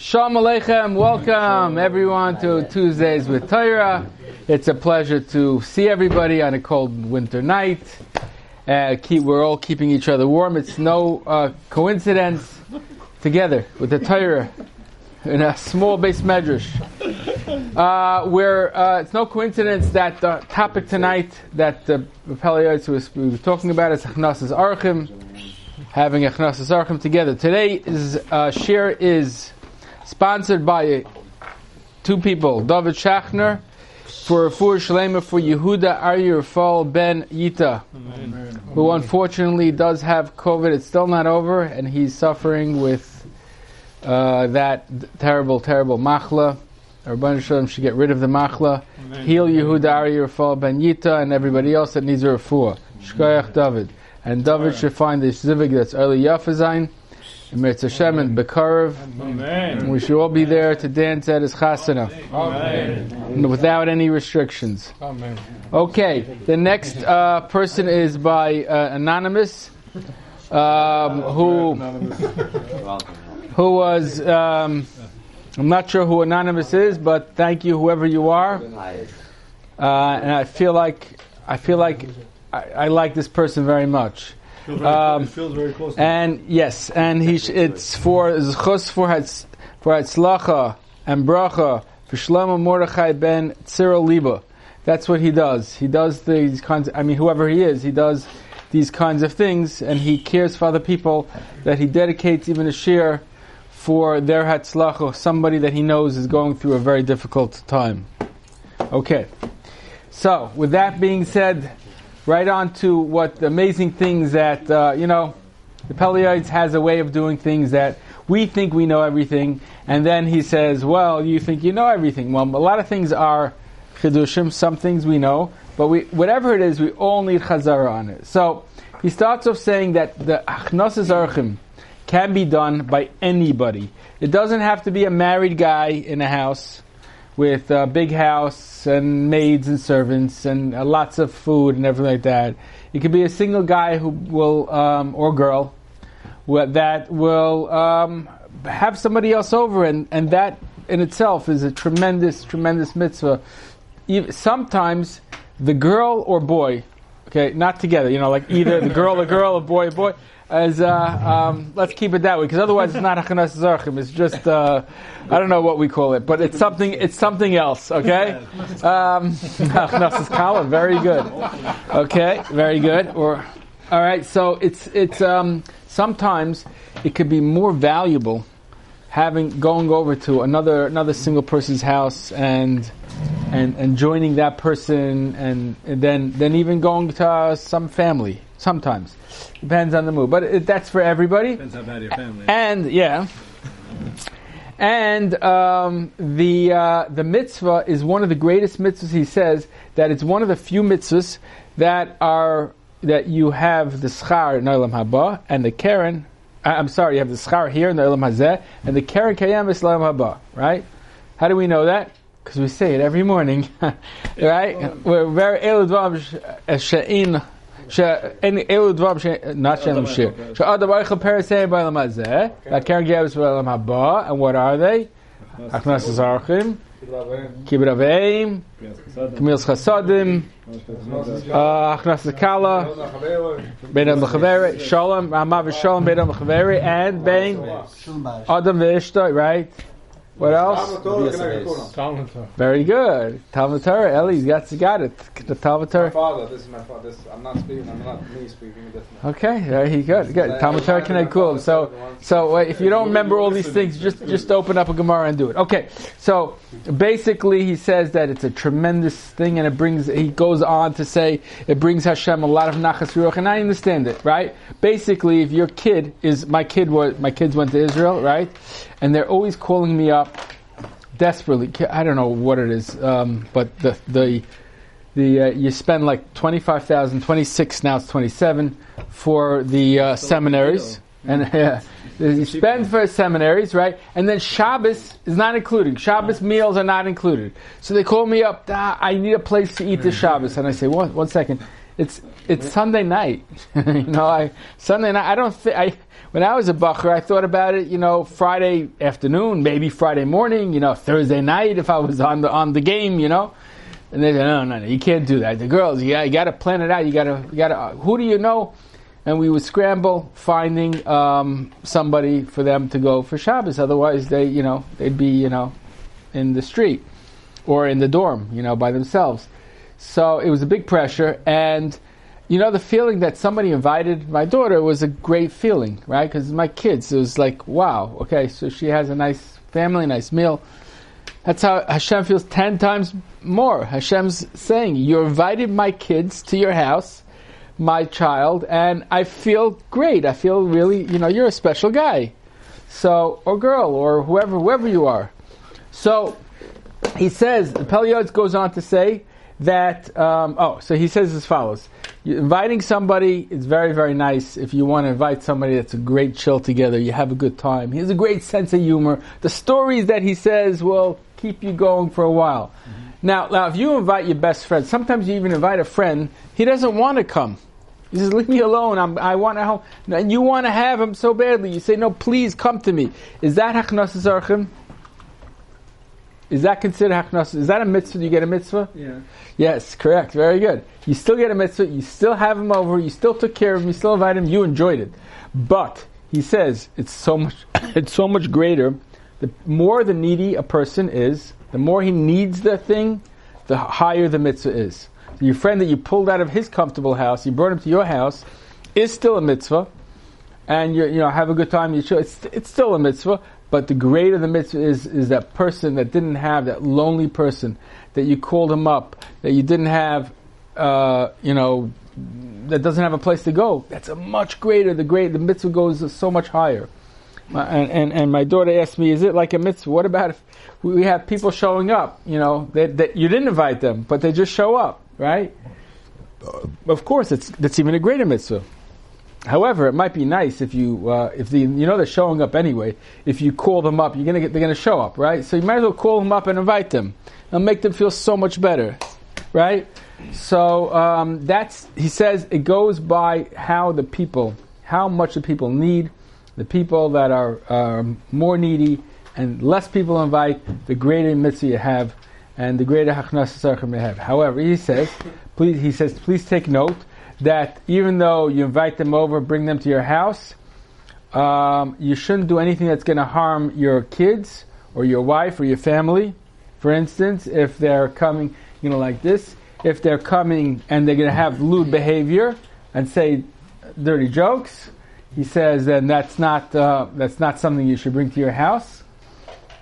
Shalom Aleichem, welcome everyone to Tuesdays with Torah. It's a pleasure to see everybody on a cold winter night. Uh, keep, we're all keeping each other warm. It's no uh, coincidence together with the Torah in a small beis medrash. Uh, where uh, it's no coincidence that the topic tonight that the Pele Yoetz was we were talking about is Achnasas Archim, having Achnasas Archim together. Today is uh, shiur is sponsored by two people, David Schachner for Fur Shalema for Yehuda Aryeh Ben Yita, Amen. who unfortunately does have COVID. It's still not over, and he's suffering with uh, that terrible, terrible machla. Rabban Shalom should get rid of the machla. Amen. Heal Yehuda Aryeh Fall Ben Yita and everybody else that needs a refuah. Shkoyach David. And David should find the civic that's early Yafazain. Eretz Hashem and Bekarov. Amen. We should all be there to dance at his chasana. Amen. Without any restrictions. Amen. Okay, the next uh, person is by uh, Anonymous, um, who, who was, um, I'm not sure who Anonymous is, but thank you, whoever you are. Uh, and I feel like, I feel like I, I like this person very much. Um, feels very close. and yes, and he sh- it's for zchus for hatz, for hatzlacha and bracha for Shlomo Mordechai ben Cyril Liba. That's what he does. He does these kinds. Of, I mean, whoever he is, he does these kinds of things, and he cares for other people. That he dedicates even a shiur for their hatzlacha, somebody that he knows is going through a very difficult time. Okay. So, with that being said, right on to what amazing things that, uh, you know, the Pele Yoetz has a way of doing things that we think we know everything, and then he says, well, you think you know everything. Well, a lot of things are chidushim, some things we know, but we, whatever it is, we all need chazara on it. So, he starts off saying that the achnosas archim can be done by anybody. It doesn't have to be a married guy in a house with a big house and maids and servants and uh, lots of food and everything like that. It could be a single guy who will, um, or girl, that will um, have somebody else over, and, and that in itself is a tremendous, tremendous mitzvah. Sometimes the girl or boy, okay, not together, you know, like either the girl, a girl, a boy, a boy as uh, um, let's keep it that way because otherwise it's not hachnasas orchim. It's just uh, I don't know what we call it, but it's something. It's something else. Okay, um, hachanas. Very good. Okay, very good. Or all right. So it's it's um, sometimes it could be more valuable having going over to another another single person's house and and and joining that person and, and then then even going to uh, some family sometimes Depends on the mood, but it, that's for everybody. Depends how bad your family. And yeah, and um, the uh, the mitzvah is one of the greatest mitzvahs. He says that it's one of the few mitzvahs that are that you have the schar in Olam Haba and the keren. I'm sorry, you have the schar here in the Olam Hazeh and the keren kayam is Olam Haba. Right? How do we know that? Because we say it every morning, right? We're very eludvam she'in אלו דברים not שאין שיר. שעוד דבר אחד פרסי בעולם הזה, והקרן גאבס בעולם הבא, and what are they? הכנס הזרחים, כיבוד אביהם, כמילס חסודים, הכנס הקלה, בין אדם לחברי, שלום, רמה ושלום בין אדם לחברי, and בין אדם ואשתו, right? What else? Talmud Torah. Very good. Talmud Torah. Ellie's got, got it. The Talmud Torah. My father. This is my father. This, I'm not speaking. I'm not me speaking. Okay, very good. Good. Talmud Torah can I cool. So, so uh, if you don't remember all these things, just just open up a Gemara and do it. Okay. So basically, he says that it's a tremendous thing, and it brings. He goes on to say it brings Hashem a lot of nachas ruach, and I understand it. Right. Basically, if your kid is my kid was my kids went to Israel, right, and they're always calling me up desperately. I don't know what it is, um, but the the the uh, you spend like 25,000, 26 now it's twenty seven for the uh, seminaries, and uh, you spend for seminaries, right? And then Shabbos is not included. Shabbos meals are not included. So they call me up. Ah, I need a place to eat the Shabbos, and I say, one, one second. it's it's Sunday night. you know, I Sunday night. I don't think I when I was a bacher, I thought about it. You know, Friday afternoon, maybe Friday morning. You know, Thursday night if I was on the on the game. You know, and they said, no, no, no, you can't do that. The girls, got, you got to plan it out. You got to, you got to. Who do you know? And we would scramble finding um, somebody for them to go for Shabbos. Otherwise, they, you know, they'd be, you know, in the street or in the dorm, you know, by themselves. So it was a big pressure, and you know, the feeling that somebody invited my daughter was a great feeling, right? Because my kids, it was like, wow, okay, so she has a nice family, nice meal. That's how Hashem feels ten times more. Hashem's saying, You invited my kids to your house, my child, and I feel great. I feel really, you know, you're a special guy. So, or girl, or whoever, whoever you are. So, he says, the Pele Yoetz goes on to say that, um, oh, so he says as follows. You're inviting somebody is very, very nice. If you want to invite somebody that's a great chill together, you have a good time. He has a great sense of humor. The stories that he says will keep you going for a while. Mm-hmm. Now, now, if you invite your best friend, sometimes you even invite a friend, he doesn't want to come. He says, "Leave me alone. I'm, i want to help." And you want to have him so badly. You say, "No, please come to me." Is that hachnasas orchim? Is that considered hachnas? Is that a mitzvah? Do you get a mitzvah? Yeah. Yes, correct. Very good. You still get a mitzvah. You still have him over. You still took care of him. You still invited him. You enjoyed it. But he says it's so much. it's so much greater. The more the needy a person is, the more he needs the thing, the higher the mitzvah is. Your friend that you pulled out of his comfortable house, you brought him to your house, is still a mitzvah, and you you know have a good time. You should, it's it's still a mitzvah, but the greater the mitzvah is is that person that didn't have that lonely person that you called him up that you didn't have, uh, you know, that doesn't have a place to go. That's a much greater. The great the mitzvah goes so much higher. And, and, and my daughter asked me, "Is it like a mitzvah? What about if we have people showing up? You know, that, that you didn't invite them, but they just show up, right? Of course, it's that's even a greater mitzvah. However, it might be nice if you uh, if the you know they're showing up anyway. If you call them up, you're gonna get they're gonna show up, right? So you might as well call them up and invite them, and make them feel so much better, right? So um, that's he says it goes by how the people, how much the people need, the people that are um, more needy and less people invite, the greater mitzvah you have, and the greater hachnas you have. However, he says, please, he says, please take note that even though you invite them over, bring them to your house, um, you shouldn't do anything that's going to harm your kids or your wife or your family. For instance, if they're coming, you know, like this, if they're coming and they're going to have lewd behavior and say dirty jokes, he says then that's not uh, that's not something you should bring to your house.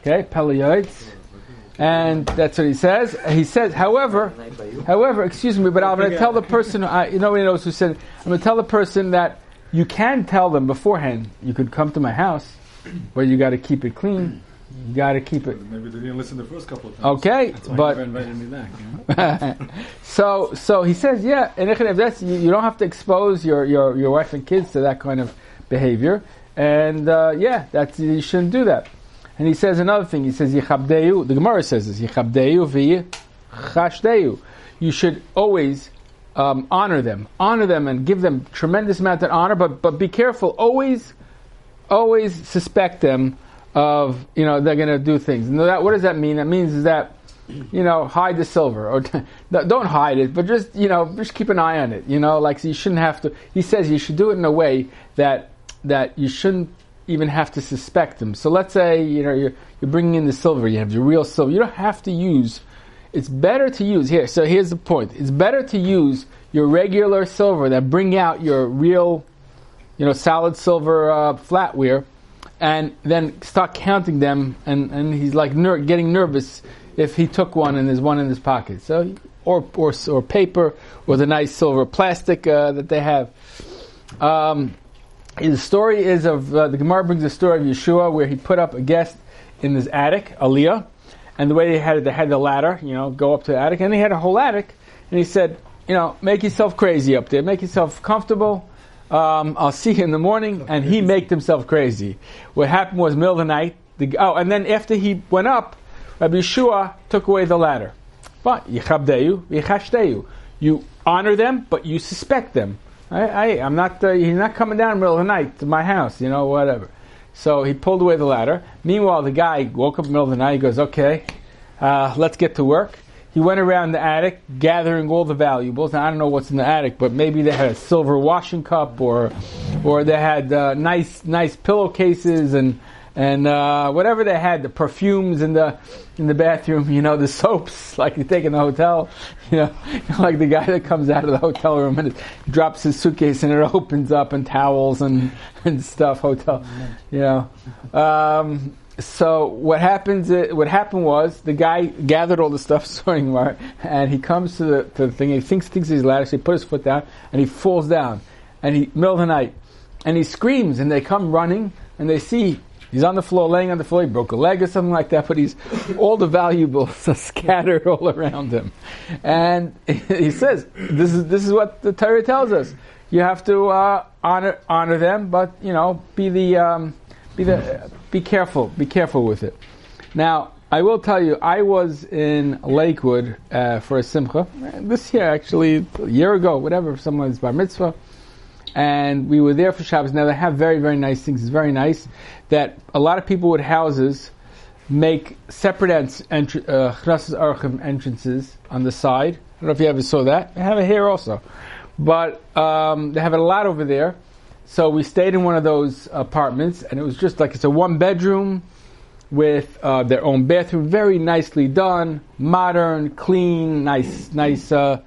Okay, Pele Yoetz. And that's what he says. He says, however, however, excuse me, but I'm going to tell the person, I, you he knows who said, I'm going to tell the person that you can tell them beforehand, you could come to my house, but you got to keep it clean. You got to keep it. Maybe they didn't listen the first couple of times. Okay, but invited me back. so, so he says, yeah, and if that's you, you, don't have to expose your, your, your wife and kids to that kind of behavior, and uh, yeah, that's you shouldn't do that. And he says another thing. He says. The Gemara says this. You should always um, honor them, honor them, and give them tremendous amount of honor. But but be careful. Always, always suspect them of you know they're going to do things. And that, what does that mean? That means is that you know hide the silver or don't hide it, but just you know just keep an eye on it. You know, like so you shouldn't have to. He says you should do it in a way that that you shouldn't even have to suspect them. So let's say you know you're, you're bringing in the silver, you have the real silver. You don't have to use. It's better to use here. So here's the point: it's better to use your regular silver that bring out your real, you know, solid silver uh, flatware, and then start counting them. And, and he's like ner- getting nervous if he took one and there's one in his pocket. So or or or paper or the nice silver plastic uh, that they have. Um, the story is of uh, the Gemara brings the story of Yeshua where he put up a guest in his attic, Aliyah, and the way they had it, they had the ladder, you know, go up to the attic, and he had a whole attic, and he said, you know, make yourself crazy up there, make yourself comfortable. Um, I'll see you in the morning, and he made himself crazy. What happened was middle of the night. The, oh, and then after he went up, Rabbi Yeshua took away the ladder. But. You honor them, but you suspect them. I, I, I'm not. Uh, he's not coming down in the middle of the night to my house. You know, whatever. So he pulled away the ladder. Meanwhile, the guy woke up in the middle of the night. He goes, "Okay, uh, let's get to work." He went around the attic gathering all the valuables. Now, I don't know what's in the attic, but maybe they had a silver washing cup, or, or they had uh, nice, nice pillowcases and and uh, whatever they had, the perfumes in the in the bathroom, you know, the soaps like you take in the hotel, you know, like the guy that comes out of the hotel room and drops his suitcase and it opens up and towels and and stuff, hotel, you know. Um, so what happens? What happened was the guy gathered all the stuff, sorting mark, and he comes to the, to the thing. He thinks thinks he's ladder, so he put his foot down and he falls down, and he middle of the night, and he screams, and they come running, and they see He's on the floor, laying on the floor. He broke a leg or something like that, but he's all the valuables are scattered all around him. And he says, "This is this is what the Torah tells us. You have to uh, honor honor them, but you know, be the um, be the be careful, be careful with it." Now, I will tell you, I was in Lakewood uh, for a simcha this year, actually, a year ago, whatever. Someone's bar mitzvah and we were there for Shabbos. Now they have very, very nice things. It's very nice that a lot of people with houses make separate uh, entrances on the side. I don't know if you ever saw that. They have it here also. But um, they have it a lot over there. So we stayed in one of those apartments, and it was just like it's a one bedroom with uh, their own bathroom, very nicely done, modern, clean, nice, nice, uh,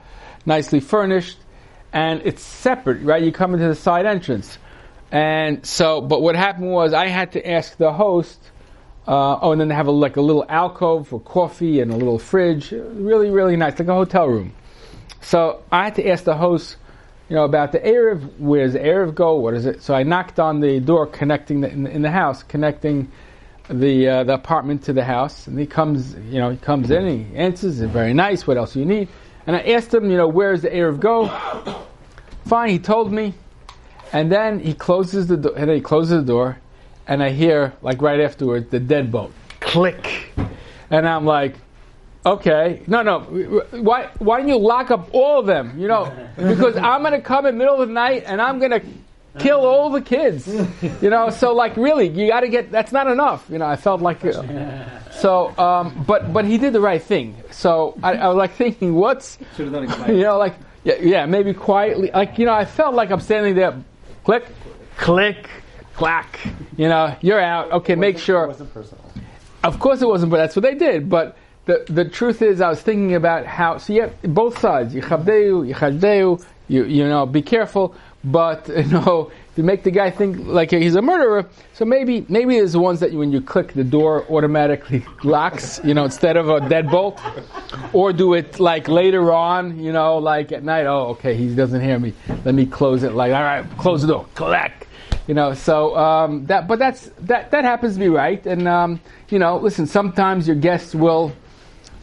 nicely furnished and it's separate, right? You come into the side entrance. And so, but what happened was I had to ask the host, uh, oh, and then they have a, like a little alcove for coffee and a little fridge. Really, really nice, like a hotel room. So I had to ask the host, you know, about the Eruv, where's the Eruv go? What is it? So I knocked on the door connecting the, in, in the house, connecting the uh, the apartment to the house, and he comes, you know, he comes in, he answers, very nice. What else do you need? And I asked him, you know, where's the Eruv go? Fine, he told me. And then he closes the door, and then he closes the door, and I hear, like right afterwards, the deadbolt click. And I'm like, okay, no, no, why, why don't you lock up all of them? You know, because I'm going to come in the middle of the night and I'm going to kill all the kids. You know, so like really, you got to get. That's not enough. You know, I felt like. Uh, so, um, but but he did the right thing. So I, I was like thinking, what's you know, like yeah, yeah, maybe quietly. Like you know, I felt like I'm standing there, click, click, clack. You know, you're out. Okay, make sure. It wasn't personal. Of course, it wasn't. But that's what they did. But the the truth is, I was thinking about how. So you have both sides. Yichabdeu, yichadeu. You you know, be careful but you know to make the guy think like he's a murderer. So maybe maybe there's the ones that when you click the door automatically locks, you know, instead of a deadbolt, or do it like later on, you know, like at night. Oh, okay, he doesn't hear me. Let me close it. Like all right, close the door. Clack. You know, so um, that, but that's that that happens to be right. And um, you know, listen, sometimes your guests will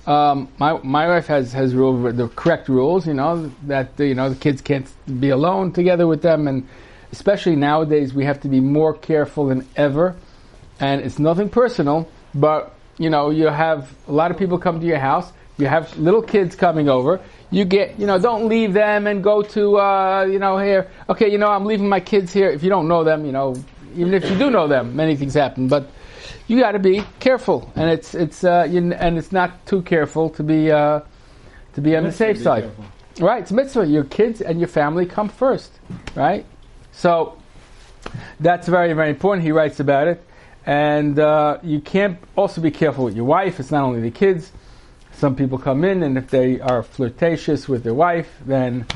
um, my my wife has has rule the correct rules. You know that you know the kids can't be alone together with them, and especially nowadays we have to be more careful than ever. And it's nothing personal, but you know you have a lot of people come to your house. You have little kids coming over. You get you know don't leave them and go to uh, you know here. Okay, you know I'm leaving my kids here. If you don't know them, you know even if you do know them, many things happen, but you got to be careful, and it's it's uh, you, and it's not too careful to be uh, to be on the safe side. Careful. Right, it's mitzvah. Your kids and your family come first, right? So that's very very important. He writes about it, and uh, you can't also be careful with your wife. It's not only the kids. Some people come in, and if they are flirtatious with their wife, then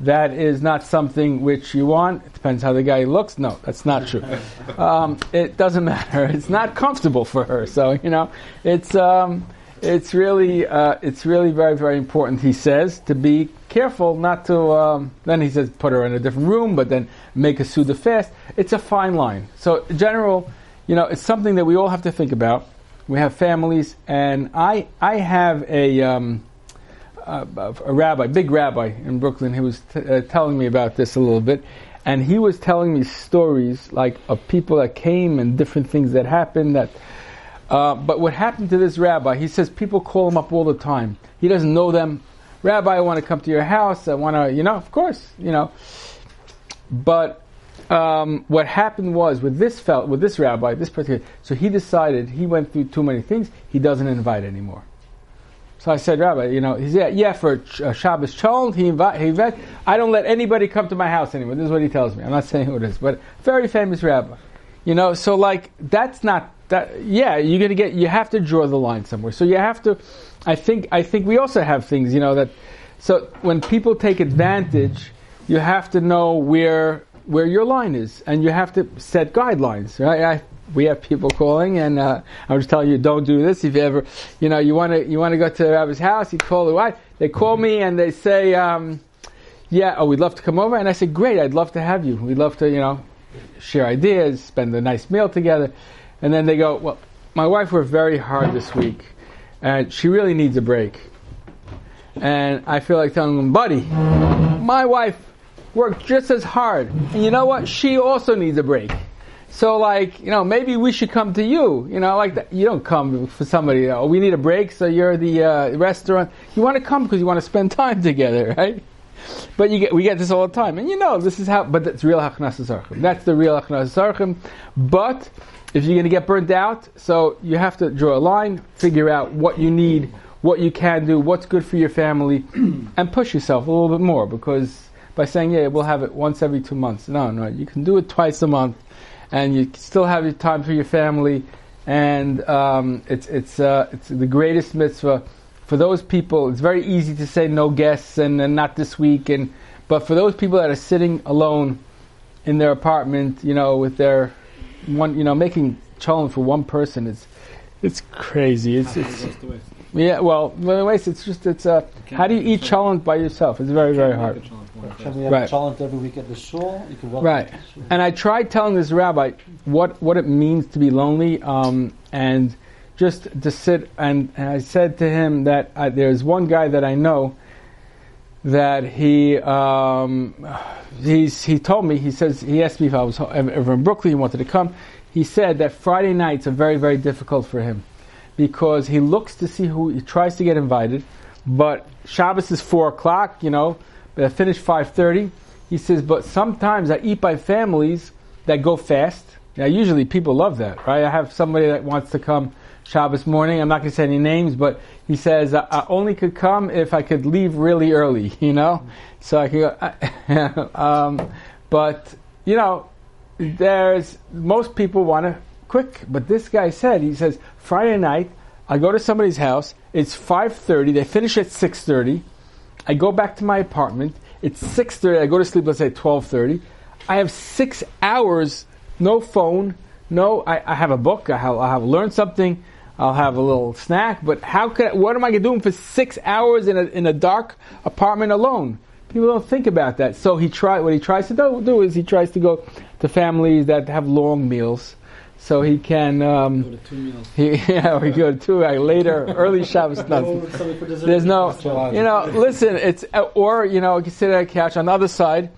that is not something which you want. It depends how the guy looks. No, that's not true. Um, it doesn't matter. It's not comfortable for her. So you know, it's um, it's really uh, it's really very very important. He says to be careful not to. Um, then he says put her in a different room, but then make a suda fast. It's a fine line. So in general, you know, it's something that we all have to think about. We have families, and I I have a um, a, a rabbi, big rabbi in Brooklyn, he was t- uh, telling me about this a little bit, and he was telling me stories like of people that came and different things that happened. That, uh, but what happened to this rabbi? He says people call him up all the time. He doesn't know them. Rabbi, I want to come to your house. I want to, you know, of course, you know. But um, what happened was with this felt with this rabbi, this particular, so he decided he went through too many things. He doesn't invite anymore. So I said, Rabbi, you know, he said, yeah, for uh, Shabbos Cholent, he invite, he invite, I don't let anybody come to my house anymore. This is what he tells me. I'm not saying who it is, but very famous rabbi. You know, so like that's not that. Yeah, you're gonna get. You have to draw the line somewhere. So you have to. I think. I think we also have things. You know that. So when people take advantage, you have to know where where your line is, and you have to set guidelines. Right? I, we have people calling, and uh, I'm just telling you, don't do this. If you ever, you know, you want to you want to go to the rabbi's house, you call the wife. They call me and they say, um, "Yeah, oh, we'd love to come over." And I say, "Great, I'd love to have you. We'd love to, you know, share ideas, spend a nice meal together." And then they go, "Well, my wife worked very hard this week, and she really needs a break." And I feel like telling them, "Buddy, my wife worked just as hard, and you know what? She also needs a break." So like, you know, maybe we should come to you. You know, like that. You don't come for somebody. Oh, we need a break, so you're the uh, restaurant. You want to come because you want to spend time together, right? But you get, we get this all the time, and you know this is how. But that's real hachnasas orchim. That's the real hachnasas orchim. But if you're going to get burnt out, so you have to draw a line, figure out what you need, what you can do, what's good for your family, and push yourself a little bit more. Because by saying, "Yeah, we'll have it once every two months," no, no, you can do it twice a month and you still have your time for your family, and um, it's it's uh, it's the greatest mitzvah for those people. It's very easy to say no guests and, and not this week, and but for those people that are sitting alone in their apartment, you know, with their one, you know, making cholent for one person is it's crazy. It's it's. Yeah, well, anyways, it's just it's uh, how do you eat cholent by yourself? It's very very hard. We have Right. cholent every week at the shul? You can Right. And I tried telling this rabbi what, what it means to be lonely, um, and just to sit. And, and I said to him that I, there's one guy that I know that he um, he told me he says he asked me if I was ever in Brooklyn. He wanted to come. He said that Friday nights are very very difficult for him because he looks to see who he tries to get invited, but Shabbos is four o'clock. You know, but I finish five thirty. He says, but sometimes I eat by families that go fast. Now, usually people love that, right? I have somebody that wants to come Shabbos morning. I'm not going to say any names, but he says I, I only could come if I could leave really early, you know, so I could go. um, but you know, there's most people want to quick, but this guy said he says Friday night I go to somebody's house. It's five thirty. They finish at six thirty. I go back to my apartment. It's six thirty. I go to sleep. Let's say twelve thirty. I have six hours, no phone, no. I, I have a book. I have, I have learned something. I'll have a little snack. But how could? What am I doing for six hours in a in a dark apartment alone? People don't think about that. So he try. What he tries to do, do is he tries to go to families that have long meals, so he can. Um, Go to two meals. he, yeah, we go to uh, later, early Shabbos. There's no, you know, listen, it's, or, you know, you sit at a couch. On the other side,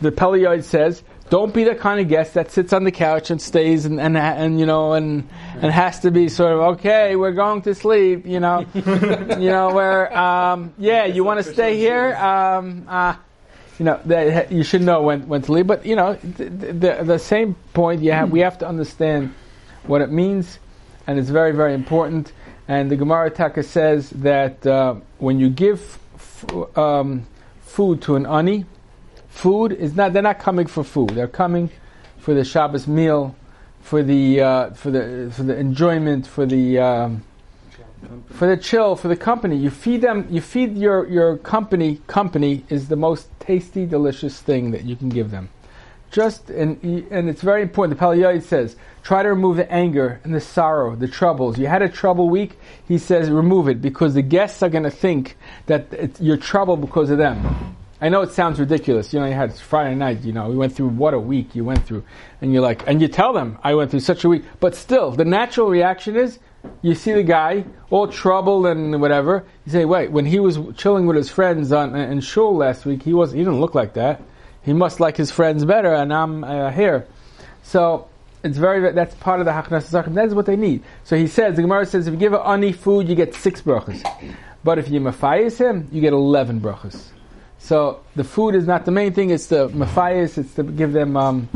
the Pele Yoetz says, don't be the kind of guest that sits on the couch and stays and, and, and you know, and, and has to be sort of, okay, we're going to sleep, you know, you know, where, um, yeah, you want to stay here, um, uh, you know, that you should know when, when to leave. But you know, the, the, the same point you have, we have to understand what it means, and it's very very important. And the Gemara Taka says that uh, when you give f- um, food to an ani, food is not they're not coming for food. They're coming for the Shabbos meal, for the uh, for the for the enjoyment, for the um, for the chill, for the company. You feed them. You feed your your company. Company is the most tasty, delicious thing that you can give them. Just and and it's very important. The Pali says, try to remove the anger and the sorrow, the troubles. You had a trouble week. He says, remove it because the guests are going to think that it's, you're trouble because of them. I know it sounds ridiculous. You know, you had Friday night. You know, we went through what a week you went through, and you're like, and you tell them I went through such a week. But still, the natural reaction is, you see the guy all troubled and whatever. You say, wait, when he was chilling with his friends on in shul last week, he was he didn't look like that. He must like his friends better, and I'm uh, here. So it's very, that's part of the Hachnasas Orchim. That's what they need. So he says, the Gemara says, if you give an ani food, you get six brachas. But if you mafayis him, you get 11 brachas. So the food is not the main thing, it's the mafias. it's to give them, um,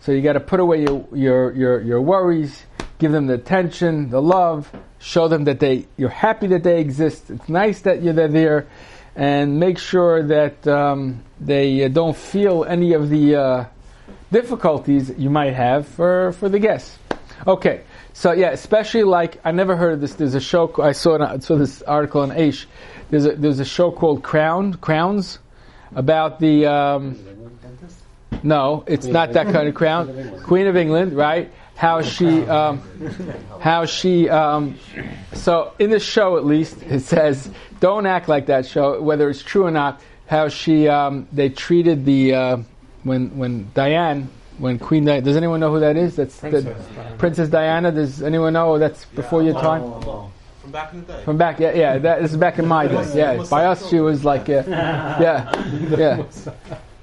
so you got to put away your, your, your, your worries, give them the attention, the love, show them that they, you're happy that they exist. It's nice that you're there, and make sure that um, they uh, don't feel any of the uh, difficulties you might have for, for the guests. Okay, so yeah, especially like I never heard of this. There's a show I saw. I saw this article in Aish. There's a there's a show called Crown Crowns about the. Um, no, it's Queen not that kind of crown. Queen of England. Queen of England, right? How she, um, how she. Um, so in the show, at least, it says, "Don't act like that." Show whether it's true or not. How she, um, they treated the uh, when when Diane, when Queen Diana. Does anyone know who that is? That's the, Princess Diana. Does anyone know that's before your time? From back in the day. From back, yeah, yeah. That is back in my day. Yeah, by us she was like, uh, yeah, yeah.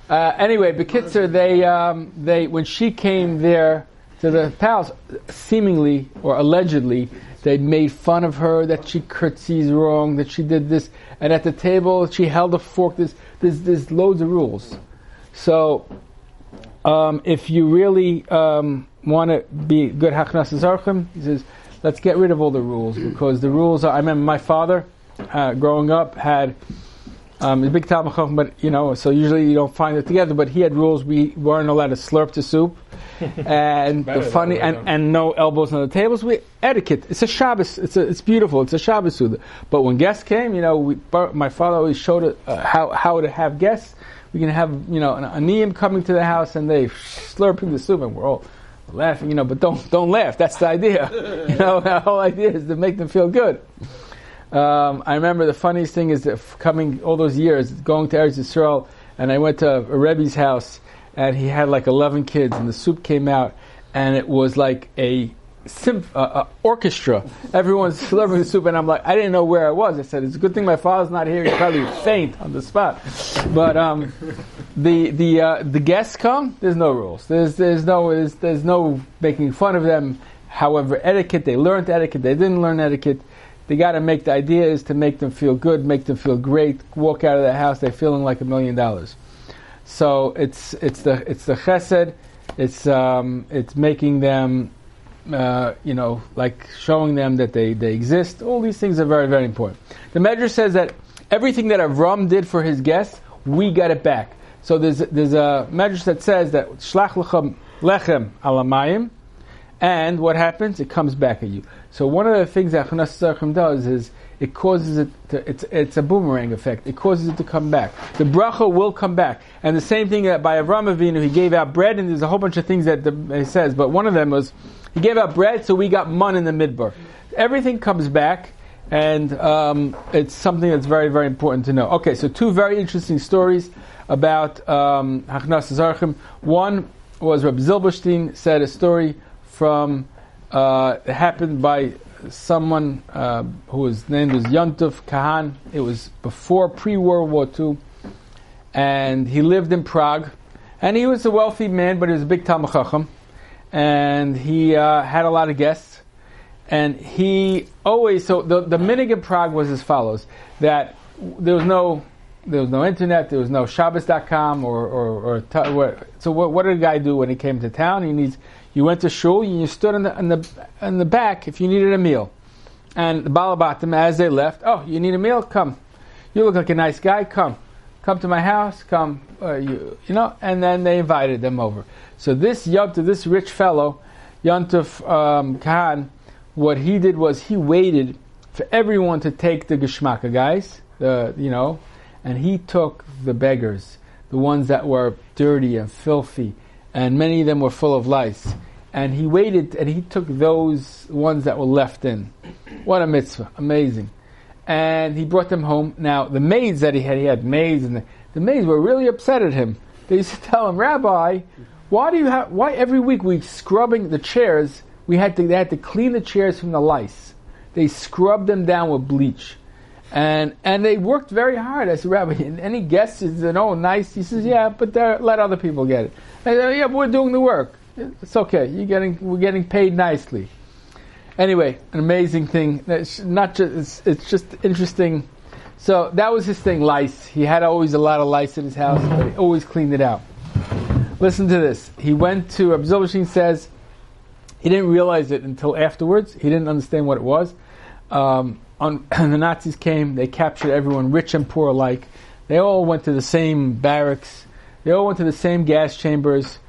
Uh, anyway, Bekitzer, they, um, they, when she came there to the palace, seemingly or allegedly, they made fun of her that she curtsies wrong, that she did this, and at the table she held a fork. There's, there's, there's loads of rules. So, um, if you really um, want to be good hachnasas orchim, he says, let's get rid of all the rules because the rules are. I remember my father, uh, growing up, had um, a big Talmud but you know, so usually you don't find it together. But he had rules: we weren't allowed to slurp the soup, and the funny and, and no elbows on the tables. We etiquette. It's a Shabbos. It's a, it's beautiful. It's a Shabbos. But when guests came, you know, we, my father always showed it, uh, how how to have guests. We can have you know an aniyim coming to the house and they slurping the soup, and we're all laughing, you know. But don't don't laugh. That's the idea. you know, the whole idea is to make them feel good. Um, I remember the funniest thing is that coming all those years, going to Eretz Yisrael, and I went to a Rebbe's house, and he had like 11 kids, and the soup came out, and it was like a symph- uh, uh, orchestra. Everyone's the soup, and I'm like, I didn't know where I was. I said, it's a good thing my father's not here. He'd probably faint on the spot. But um, the the uh, the guests come. There's no rules. There's there's no there's, there's no making fun of them. However, etiquette they learned etiquette. They didn't learn etiquette. They got to make the idea is to make them feel good, make them feel great. Walk out of the house, they're feeling like a million dollars. So it's it's the it's the chesed. It's um, it's making them, uh, you know, like showing them that they, they exist. All these things are very very important. The Medrash says that everything that Avram did for his guests, we got it back. So there's there's a Medrash that says that shlach lechem lechem alamayim, and what happens? It comes back at you. So one of the things that Chanas does is it causes it to, it's, it's a boomerang effect. It causes it to come back. The bracha will come back. And the same thing that by Avram Avinu, he gave out bread, and there's a whole bunch of things that the, he says, but one of them was, he gave out bread, so we got mun in the midbar. Everything comes back, and um, it's something that's very, very important to know. Okay, so two very interesting stories about um, Hachnas One was Reb Zilberstein said a story from uh, happened by someone uh, who was named was Yontov Kahan. It was before pre World War II, and he lived in Prague. And he was a wealthy man, but he was a big Talmud and he uh, had a lot of guests. And he always so the the minhag in Prague was as follows: that there was no there was no internet, there was no Shabbos.com or or, or t- what, so what, what did a guy do when he came to town? He needs you went to shul and you stood in the in the in the back if you needed a meal, and the balabatim as they left, oh you need a meal, come, you look like a nice guy, come, come to my house, come, uh, you you know, and then they invited them over. So this Yontif, this rich fellow, Yontif um, Kahan, what he did was he waited for everyone to take the geschmacka guys, the you know, and he took the beggars, the ones that were dirty and filthy, and many of them were full of lice. And he waited, and he took those ones that were left in. What a mitzvah! Amazing. And he brought them home. Now the maids that he had, he had maids, and the, the maids were really upset at him. They used to tell him, Rabbi, why do you have? Why every week we scrubbing the chairs? We had to they had to clean the chairs from the lice. They scrubbed them down with bleach, and and they worked very hard. I said, Rabbi, any guests? He said, oh, nice. He says, yeah, but let other people get it. I said, yeah, but we're doing the work. It's okay. You're getting we're getting paid nicely. Anyway, an amazing thing. It's not just it's, it's just interesting. So that was his thing, lice. He had always a lot of lice in his house, but he always cleaned it out. Listen to this. He went to Rabbi Zilberstein says he didn't realize it until afterwards. He didn't understand what it was. Um, on, the Nazis came, they captured everyone, rich and poor alike. They all went to the same barracks. They all went to the same gas chambers.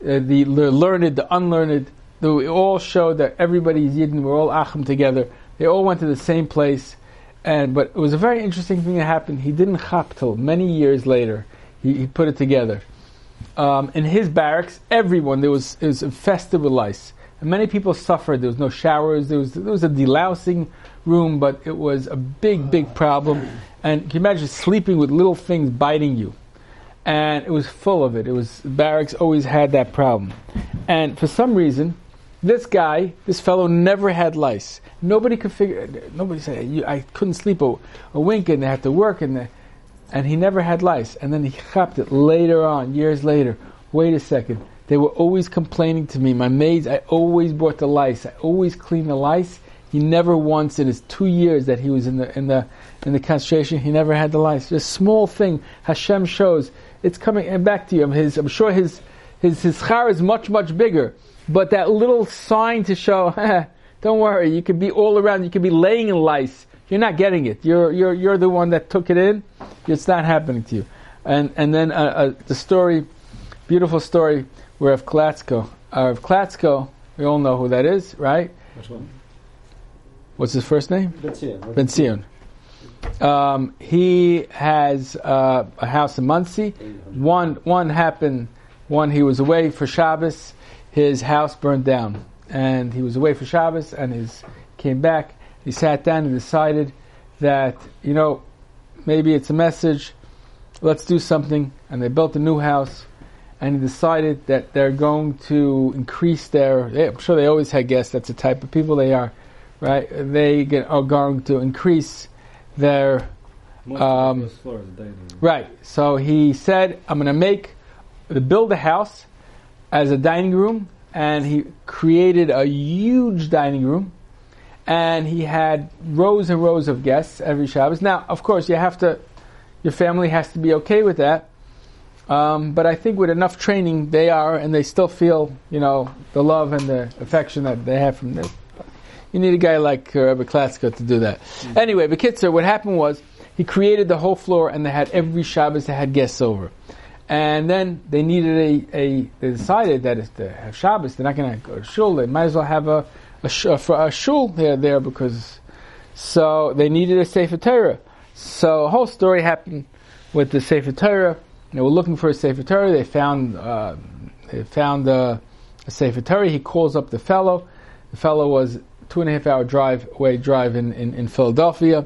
Uh, the learned, the unlearned, they all showed that everybody's Yidden. We're all Achim together. They all went to the same place. And but it was a very interesting thing that happened. He didn't chap till many years later. He, he put it together. Um, in his barracks, everyone there was it was infested with lice, and many people suffered. There was no showers. There was there was a delousing room, but it was a big, big problem. And can you imagine sleeping with little things biting you? And it was full of it. It was barracks always had that problem, and for some reason, this guy, this fellow, never had lice. Nobody could figure. Nobody said I couldn't sleep a, a wink, and they had to work, and and he never had lice. And then he chopped it later on, years later. Wait a second. They were always complaining to me. My maids, I always brought the lice. I always cleaned the lice. He never once in his two years that he was in the in the in the concentration, he never had the lice. This small thing Hashem shows. It's coming back to you. His, I'm sure his his his schar is much much bigger but that little sign to show, don't worry, you could be all around, you could be laying in lice. You're not getting it. You're, you're, you're the one that took it in. It's not happening to you. And, and then uh, uh, the story, beautiful story, where of Klatzko. Uh, of Klatzko, we all know who that is, right? Which one? What's his first name? Ben. Ben Zion. Um, he has uh, a house in Monsey. One, one happened, one he was away for Shabbos his house burned down, and he was away for Shabbos, and his came back. He sat down and decided that you know maybe it's a message. Let's do something, and they built a new house. And he decided that they're going to increase their. I'm sure they always had guests. That's the type of people they are, right? They get, are going to increase their um, right. So he said, "I'm going to make, build a house as a dining room, and he created a huge dining room, and he had rows and rows of guests every Shabbos. Now, of course, you have to, your family has to be okay with that. Um, but I think with enough training, they are, and they still feel, you know, the love and the affection that they have from this. You need a guy like uh, Rebbe Klatzko to do that. Mm-hmm. Anyway, Bekitzer, what happened was he created the whole floor, and they had every Shabbos they had guests over. And then they needed a, a they decided that if they have Shabbos, they're not going to go to shul. They might as well have a a, sh- a, shul there there because so they needed a sefer Torah. So a whole story happened with the sefer Torah. They were looking for a sefer Torah. They found uh, they found a, a sefer Torah. He calls up the fellow. The fellow was two and a half hour drive away drive in, in, in Philadelphia.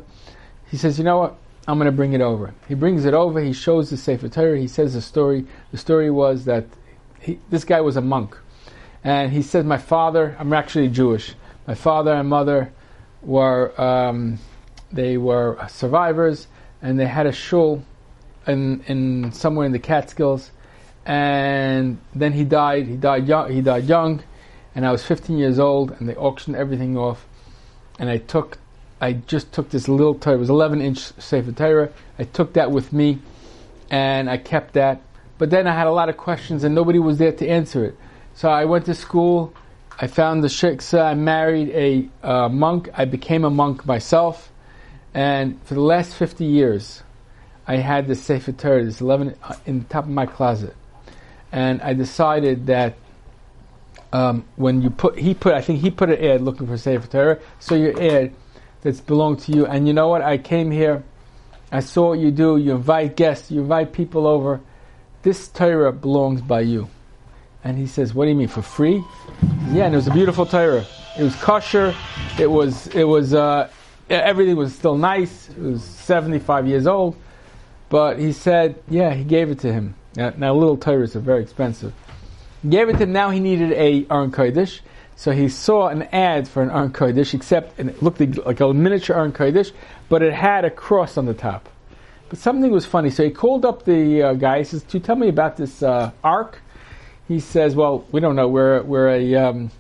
He says, you know what? I'm going to bring it over. He brings it over. He shows the Sefer Torah. He says the story. The story was that he, this guy was a monk, and he said, "My father. I'm actually Jewish. My father and mother were um, they were survivors, and they had a shul in in somewhere in the Catskills, and then he died. He died young. He died young, and I was 15 years old, and they auctioned everything off, and I took I just took this little Torah, it was 11 inch Sefer Torah. I took that with me and I kept that. But then I had a lot of questions and nobody was there to answer it. So I went to school, I found the shiksa, I married a uh, monk, I became a monk myself. And for the last 50 years, I had this Sefer Torah, this 11 uh, in the top of my closet. And I decided that um, when you put, he put, I think he put an ad looking for Sefer Torah, so your ad that's belonged to you. And you know what? I came here, I saw what you do. You invite guests, you invite people over. This Torah belongs by you. And he says, "What do you mean for free?" Yeah, and it was a beautiful Torah. It was kosher. It was it was uh, everything was still nice. It was seventy five years old, but he said, "Yeah, he gave it to him." Now, now little Torahs are very expensive. He gave it to him. Now he needed a Aron Kodesh. So he saw an ad for an Aron Kodesh, except it looked like a miniature Aron Kodesh, but it had a cross on the top. But something was funny. So he called up the uh, guy. He says, "To tell me about this uh, ark." he says, "Well, we don't know. We're we're a um,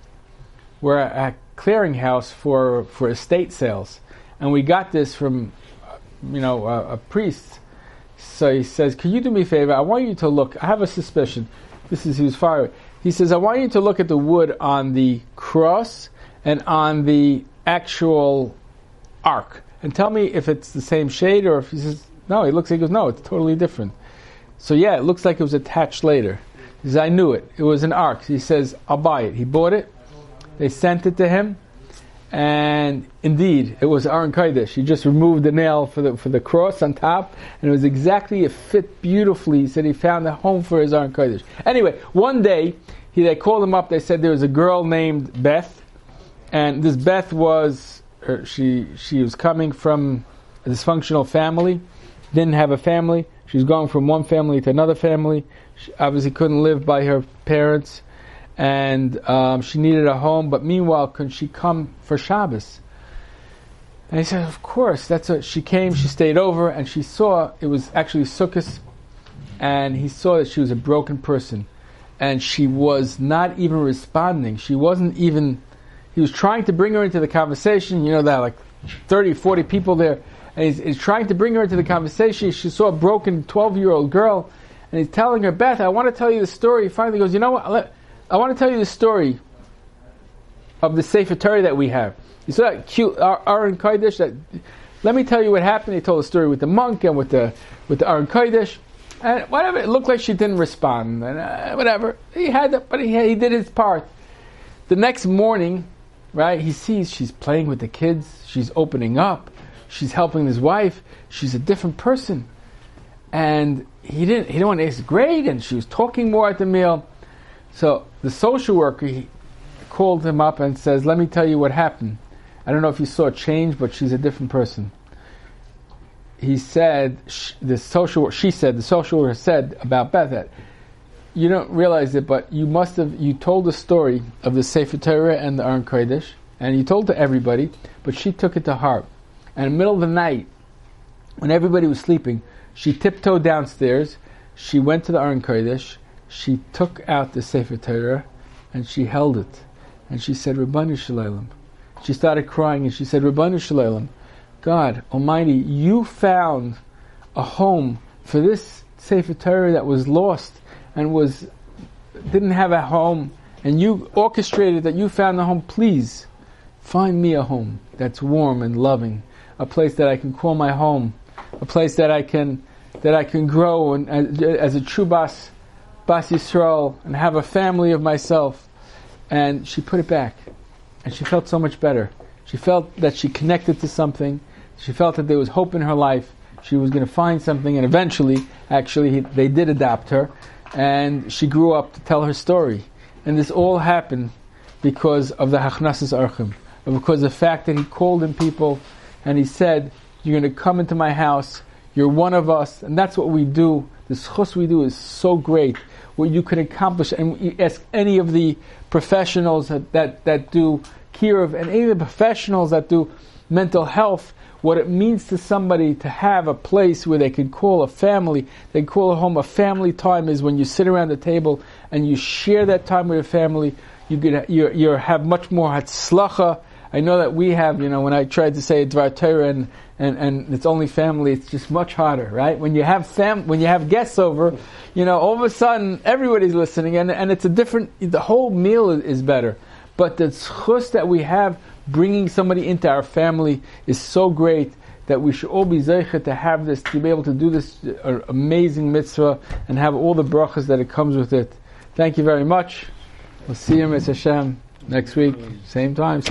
we're a, a clearinghouse for for estate sales, and we got this from you know a, a priest." So he says, "Can you do me a favor? I want you to look. I have a suspicion. This is who's fired." He says, "I want you to look at the wood on the cross and on the actual ark, and tell me if it's the same shade or if he says no. He looks. He goes, no, it's totally different. So yeah, it looks like it was attached later. He says, I knew it. It was an ark. He says, I'll buy it. He bought it. They sent it to him. And indeed, it was Aron Kodesh. He just removed the nail for the for the cross on top, and it was exactly it fit beautifully. He said he found a home for his Aron Kodesh. Anyway, one day he they called him up. They said there was a girl named Beth, and this Beth was her, she she was coming from a dysfunctional family, didn't have a family. She was going from one family to another family. She obviously couldn't live by her parents and um, she needed a home. But meanwhile, could she come for Shabbos? And he said, "Of course." That's what she came. She stayed over, and she saw it was actually Sukkot, and he saw that she was a broken person, and she was not even responding. She wasn't even. He was trying to bring her into the conversation. You know that like 30, 40 people there, and he's, he's trying to bring her into the conversation. She saw a broken twelve-year-old girl, and he's telling her, "Beth, I want to tell you the story." He finally goes, "You know what? I want to tell you the story of the Sefer Torah that we have. You saw that cute Aron Kodesh. That let me tell you what happened. He told a story with the monk and with the with the Aron Kodesh, and whatever. It looked like she didn't respond, and uh, whatever. He had, but he he did his part. The next morning, right? He sees she's playing with the kids. She's opening up. She's helping his wife. She's a different person, and he didn't. He didn't want to. It's great, and she was talking more at the meal. So the social worker called him up and says, "Let me tell you what happened. I don't know if you saw a change, but she's a different person." He said, "The social she said the social worker said about Beth that you don't realize it, but you must have you told the story of the Sefer Torah and the Aron Kodesh, and you told to everybody, but she took it to heart. And in the middle of the night, when everybody was sleeping, she tiptoed downstairs. She went to the Aron Kodesh." She took out the Sefer Torah and she held it. And she said, Ribono Shel Olam. She started crying and she said, Ribono Shel Olam, God Almighty, you found a home for this Sefer Torah that was lost and was didn't have a home, and you orchestrated that you found a home. Please find me a home that's warm and loving, a place that I can call my home, a place that I can that I can grow and as, as a true bas Bas Yisrael and have a family of myself. And she put it back. And she felt so much better. She felt that she connected to something. She felt that there was hope in her life. She was going to find something, and eventually, actually, he, they did adopt her, and she grew up to tell her story. And this all happened because of the Hachnasas Orchim, because of the fact that he called in people and he said, You're going to come into my house, you're one of us, and that's what we do. This chus we do is so great what you can accomplish. And you ask any of the professionals that, that, that do kiruv and any of the professionals that do mental health, what it means to somebody to have a place where they can call a family, they call a home a family time is when you sit around the table and you share that time with your family. You could you you have much more hatzlacha. I know that we have, you know, when I tried to say Dvar Torah and and, and it's only family, it's just much harder, right? When you have fam, when you have guests over, you know, all of a sudden everybody's listening, and, and it's a different. The whole meal is, is better, but the chus that we have bringing somebody into our family is so great that we should all be zeichet to have this, to be able to do this uh, amazing mitzvah and have all the brachas that it comes with it. Thank you very much. We'll see you, Mr. Hashem, next week, same time.